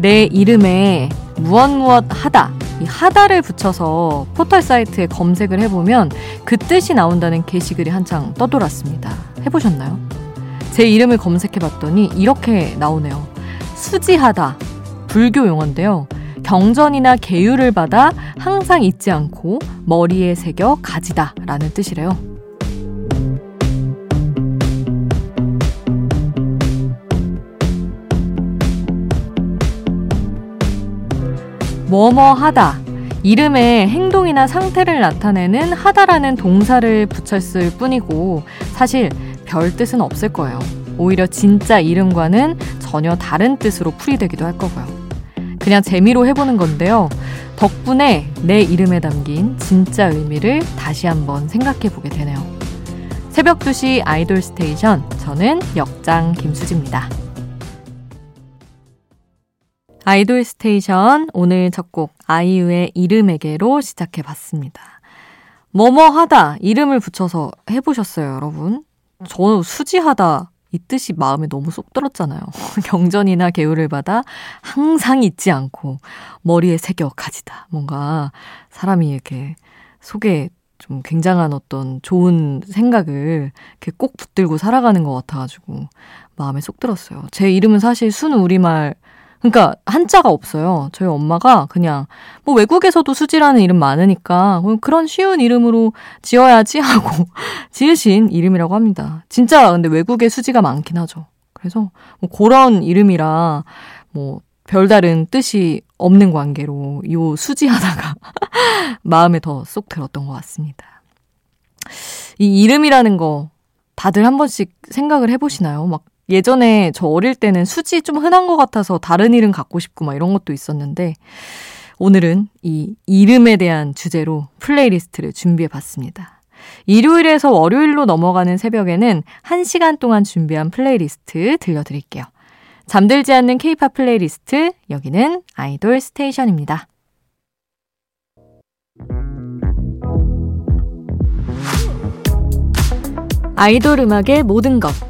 내 이름에 무엇 무엇 하다 이 하다를 붙여서 포털 사이트에 검색을 해보면 그 뜻이 나온다는 게시글이 한창 떠돌았습니다. 해보셨나요? 제 이름을 검색해봤더니 이렇게 나오네요. 수지하다. 불교 용어인데요. 경전이나 계율을 받아 항상 잊지 않고 머리에 새겨 가지다 라는 뜻이래요. 뭐뭐 하다. 이름에 행동이나 상태를 나타내는 하다라는 동사를 붙였을 뿐이고 사실 별 뜻은 없을 거예요. 오히려 진짜 이름과는 전혀 다른 뜻으로 풀이되기도 할 거고요. 그냥 재미로 해보는 건데요. 덕분에 내 이름에 담긴 진짜 의미를 다시 한번 생각해 보게 되네요. 새벽 2시 아이돌 스테이션. 저는 역장 김수지입니다. 아이돌 스테이션 오늘 첫 곡 아이유의 이름에게로 시작해 봤습니다. 뭐뭐 하다 이름을 붙여서 해 보셨어요, 여러분? 저는 수지하다 이 뜻이 마음에 너무 쏙 들었잖아요. 경전이나 계율을 받아 항상 잊지 않고 머리에 새겨 가지다. 뭔가 사람이 이렇게 속에 좀 굉장한 어떤 좋은 생각을 이렇게 꼭 붙들고 살아가는 것 같아가지고 마음에 쏙 들었어요. 제 이름은 사실 순 우리말 그러니까 한자가 없어요. 저희 엄마가 그냥 뭐 외국에서도 수지라는 이름 많으니까 그런 쉬운 이름으로 지어야지 하고 지으신 이름이라고 합니다. 진짜 근데 외국에 수지가 많긴 하죠. 그래서 뭐 그런 이름이라 뭐 별다른 뜻이 없는 관계로 요 수지 하다가 마음에 더 쏙 들었던 것 같습니다. 이 이름이라는 거 다들 한 번씩 생각을 해보시나요? 막 예전에 저 어릴 때는 수지 좀 흔한 것 같아서 다른 이름 갖고 싶고 막 이런 것도 있었는데 오늘은 이 이름에 대한 주제로 플레이리스트를 준비해 봤습니다. 일요일에서 월요일로 넘어가는 새벽에는 1시간 동안 준비한 플레이리스트 들려드릴게요. 잠들지 않는 케이팝 플레이리스트, 여기는 아이돌 스테이션입니다. 아이돌 음악의 모든 것.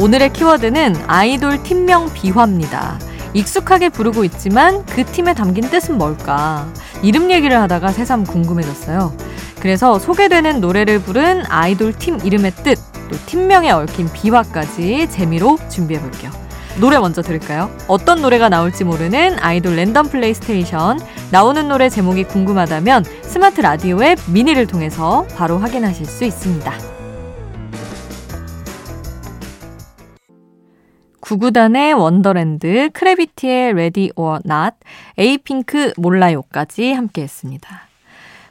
오늘의 키워드는 아이돌 팀명 비화입니다. 익숙하게 부르고 있지만 그 팀에 담긴 뜻은 뭘까? 이름 얘기를 하다가 새삼 궁금해졌어요. 그래서 소개되는 노래를 부른 아이돌 팀 이름의 뜻, 또 팀명에 얽힌 비화까지 재미로 준비해 볼게요. 노래 먼저 들을까요? 어떤 노래가 나올지 모르는 아이돌 랜덤 플레이 스테이션. 나오는 노래 제목이 궁금하다면 스마트 라디오 앱 미니를 통해서 바로 확인하실 수 있습니다. 구구단의 Wonderland, 크래비티의 Ready or Not, 에이핑크 몰라요까지 함께 했습니다.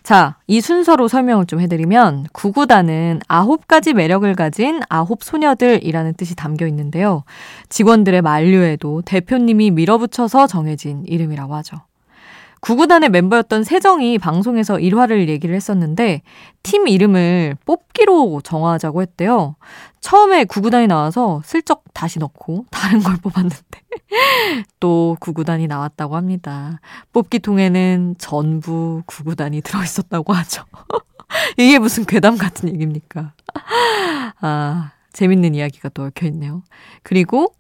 자, 이 순서로 설명을 좀 해드리면, 구구단은 아홉 가지 매력을 가진 아홉 소녀들이라는 뜻이 담겨 있는데요. 직원들의 만류에도 대표님이 밀어붙여서 정해진 이름이라고 하죠. 구구단의 멤버였던 세정이 방송에서 일화를 얘기를 했었는데 팀 이름을 뽑기로 정하자고 했대요. 처음에 구구단이 나와서 슬쩍 다시 넣고 다른 걸 뽑았는데 또 구구단이 나왔다고 합니다. 뽑기 통에는 전부 구구단이 들어있었다고 하죠. 이게 무슨 괴담 같은 얘기입니까? 아, 재밌는 이야기가 또 얽혀있네요. 그리고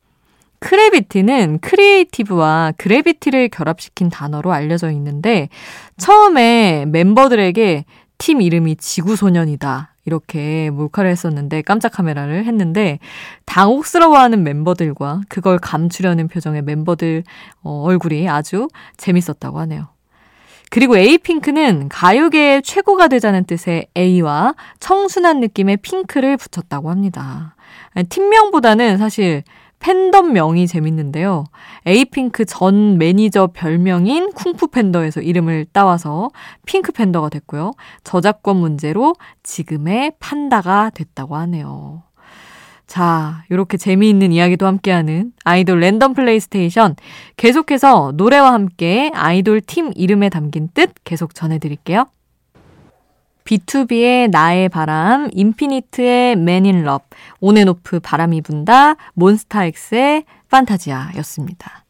크래비티는 creative와 gravity를 결합시킨 단어로 알려져 있는데 처음에 멤버들에게 팀 이름이 지구소년이다. 이렇게 몰카를 했었는데 깜짝 카메라를 했는데 당혹스러워하는 멤버들과 그걸 감추려는 표정의 멤버들 어, 얼굴이 아주 재밌었다고 하네요. 그리고 에이핑크는 가요계의 최고가 되자는 뜻의 A와 청순한 느낌의 핑크를 붙였다고 합니다. 팀명보다는 사실 팬덤 명이 재밌는데요. 에이핑크 전 매니저 별명인 쿵푸 팬더에서 이름을 따와서 핑크 팬더가 됐고요. 저작권 문제로 지금의 판다가 됐다고 하네요. 자, 이렇게 재미있는 이야기도 함께하는 아이돌 랜덤 플레이스테이션. 계속해서 노래와 함께 아이돌 팀 이름에 담긴 뜻 계속 전해드릴게요. B2B의 나의 바람, 인피니트의 in Love, 온앤오프 바람이 분다, 몬스타엑스의 판타지아 였습니다.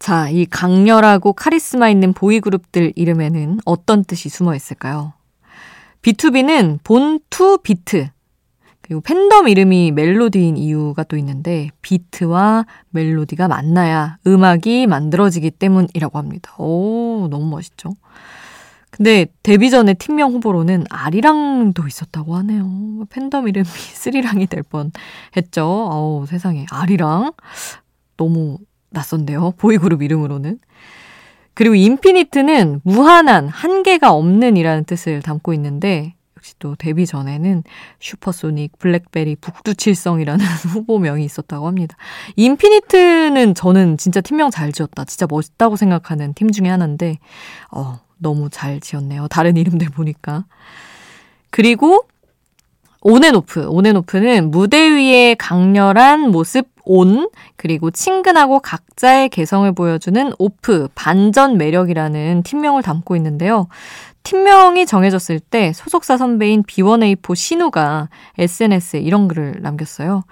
자, 이 강렬하고 카리스마 있는 보이그룹들 이름에는 어떤 뜻이 숨어 있을까요? 비투비는 Born to Beat, 그리고 팬덤 이름이 멜로디인 이유가 또 있는데 비트와 멜로디가 만나야 음악이 만들어지기 때문이라고 합니다. 오, 너무 멋있죠. 근데 데뷔 전에 팀명 후보로는 아리랑도 있었다고 하네요. 팬덤 이름이 스리랑이 될 뻔 했죠. 어우, 세상에. 아리랑? 너무 낯선데요. 보이그룹 이름으로는. 그리고 인피니트는 무한한, 한계가 없는 이라는 뜻을 담고 있는데, 역시 또 데뷔 전에는 슈퍼소닉, 블랙베리, 북두칠성이라는 후보명이 있었다고 합니다. 인피니트는 저는 진짜 팀명 잘 지었다. 진짜 멋있다고 생각하는 팀 중에 하나인데, 어, 너무 잘 지었네요. 다른 이름들 보니까. 그리고 온앤오프. 온앤오프는 무대 위의 강렬한 모습 온, 그리고 친근하고 각자의 개성을 보여주는 오프, 반전 매력이라는 팀명을 담고 있는데요. 팀명이 정해졌을 때 소속사 선배인 B1A4 신우가 SNS에 이런 글을 남겼어요.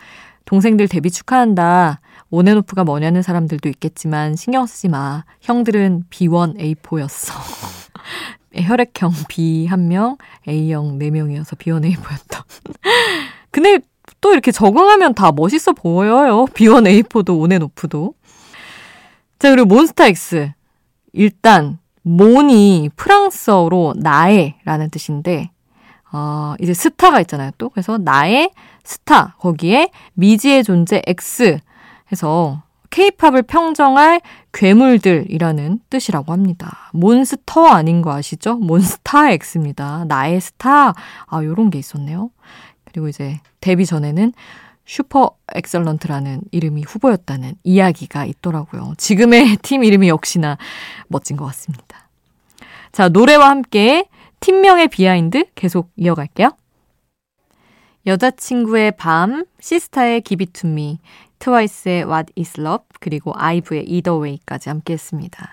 동생들 데뷔 축하한다. 온앤오프가 뭐냐는 사람들도 있겠지만 신경 쓰지 마. 형들은 B1A4였어. 혈액형 B 한 명, A형 4명이어서 B1A4였다. 근데 또 이렇게 적응하면 다 멋있어 보여요. B1A4도 온앤오프도. 자, 그리고 몬스타엑스. 일단 몬이 프랑스어로 나의라는 뜻인데 어, 이제 스타가 있잖아요, 또. 그래서 나의 스타 거기에 미지의 존재 X 해서 케이팝을 평정할 괴물들이라는 뜻이라고 합니다. 몬스터 아닌 거 아시죠? 몬스타엑스입니다. 나의 스타. 아, 요런 게 있었네요. 그리고 이제 데뷔 전에는 Super Excellent라는 이름이 후보였다는 이야기가 있더라고요. 지금의 팀 이름이 역시나 멋진 것 같습니다. 자, 노래와 함께 팀명의 비하인드 계속 이어갈게요. 여자친구의 밤, 시스타의 Give It To Me, 트와이스의 What Is Love, 그리고 아이브의 Either Way까지 함께 했습니다.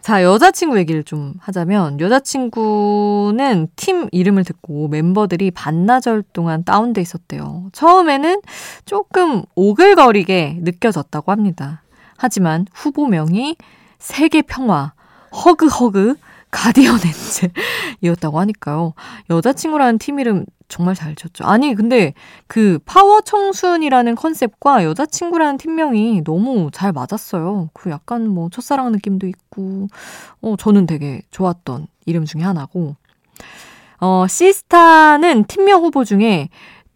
자, 여자친구 얘기를 좀 하자면, 여자친구는 팀 이름을 듣고 member들이 반나절 동안 다운돼 있었대요. 처음에는 조금 오글거리게 느껴졌다고 합니다. 하지만 후보명이 세계 평화, 허그허그, 가디언 엔젤이었다고 하니까요. 여자친구라는 팀 이름 정말 잘 지었죠. 아니, 근데 그 파워 청순이라는 컨셉과 여자친구라는 팀명이 너무 잘 맞았어요. 그 약간 뭐 첫사랑 느낌도 있고, 어, 저는 되게 좋았던 이름 중에 하나고, 어, 시스타는 팀명 후보 중에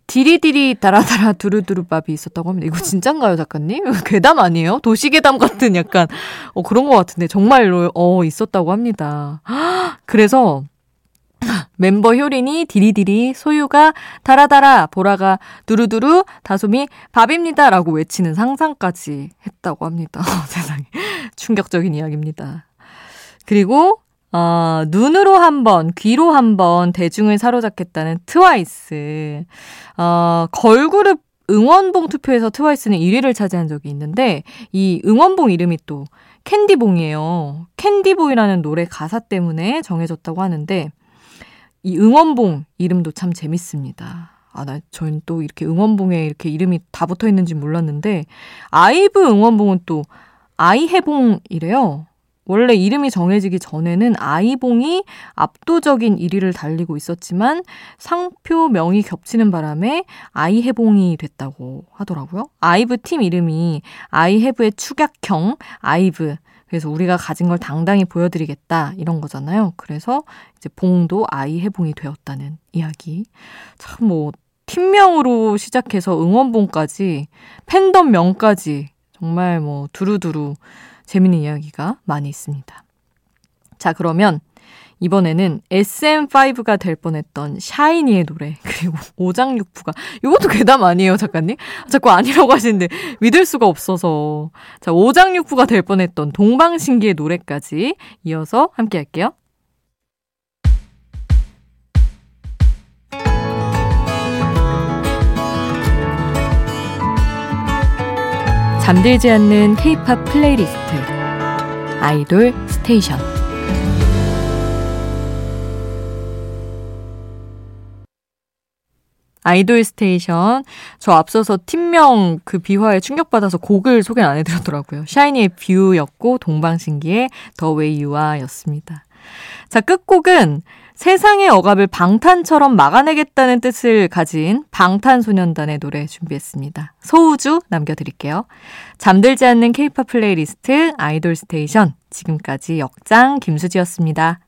디리디리 다라다라 두루두루밥이 있었다고 합니다. 이거 진짠가요, 작가님? 괴담 아니에요? 도시괴담 같은 약간, 어, 그런 것 같은데, 정말로, 어, 있었다고 합니다. 그래서, 멤버 효린이 디리디리 소유가 다라다라 보라가 두루두루 다솜이 밥입니다 라고 외치는 상상까지 했다고 합니다. 세상에 충격적인 이야기입니다. 그리고 어, 눈으로 한 번, 귀로 한 번 대중을 사로잡겠다는 트와이스. 어, 걸그룹 응원봉 투표에서 트와이스는 1위를 차지한 적이 있는데 이 응원봉 이름이 또 캔디봉이에요. 캔디봉이라는 노래 가사 때문에 정해졌다고 하는데 이 응원봉 이름도 참 재밌습니다. 아, 나, 저는 또 이렇게 응원봉에 이렇게 이름이 다 붙어 있는지 몰랐는데, 아이브 응원봉은 또 아이해봉이래요. 원래 이름이 정해지기 전에는 아이봉이 압도적인 1위를 달리고 있었지만 상표 명이 겹치는 바람에 아이해봉이 됐다고 하더라고요. 아이브 팀 이름이 아이해브의 축약형 아이브 그래서 우리가 가진 걸 당당히 보여드리겠다 이런 거잖아요. 그래서 이제 봉도 아이 해봉이 되었다는 이야기. 참 뭐 팀명으로 시작해서 응원봉까지 팬덤명까지 정말 뭐 두루두루 재밌는 이야기가 많이 있습니다. 자 그러면 이번에는 SM5가 될 뻔했던 샤이니의 노래 그리고 오장육부가 이것도 괴담 아니에요 작가님? 자꾸 아니라고 하시는데 믿을 수가 없어서 자 오장육부가 될 뻔했던 동방신기의 노래까지 이어서 함께 할게요. 잠들지 않는 K-팝 플레이리스트 아이돌 스테이션 아이돌 스테이션. 저 앞서서 팀명 그 비화에 충격받아서 곡을 소개 안 해드렸더라고요. 샤이니의 View였고, 동방신기의 The Way U Are였습니다. 자, 끝곡은 세상의 억압을 방탄처럼 막아내겠다는 뜻을 가진 방탄소년단의 노래 준비했습니다. 소우주 남겨드릴게요. 잠들지 않는 케이팝 플레이리스트 아이돌 스테이션. 지금까지 역장 김수지였습니다.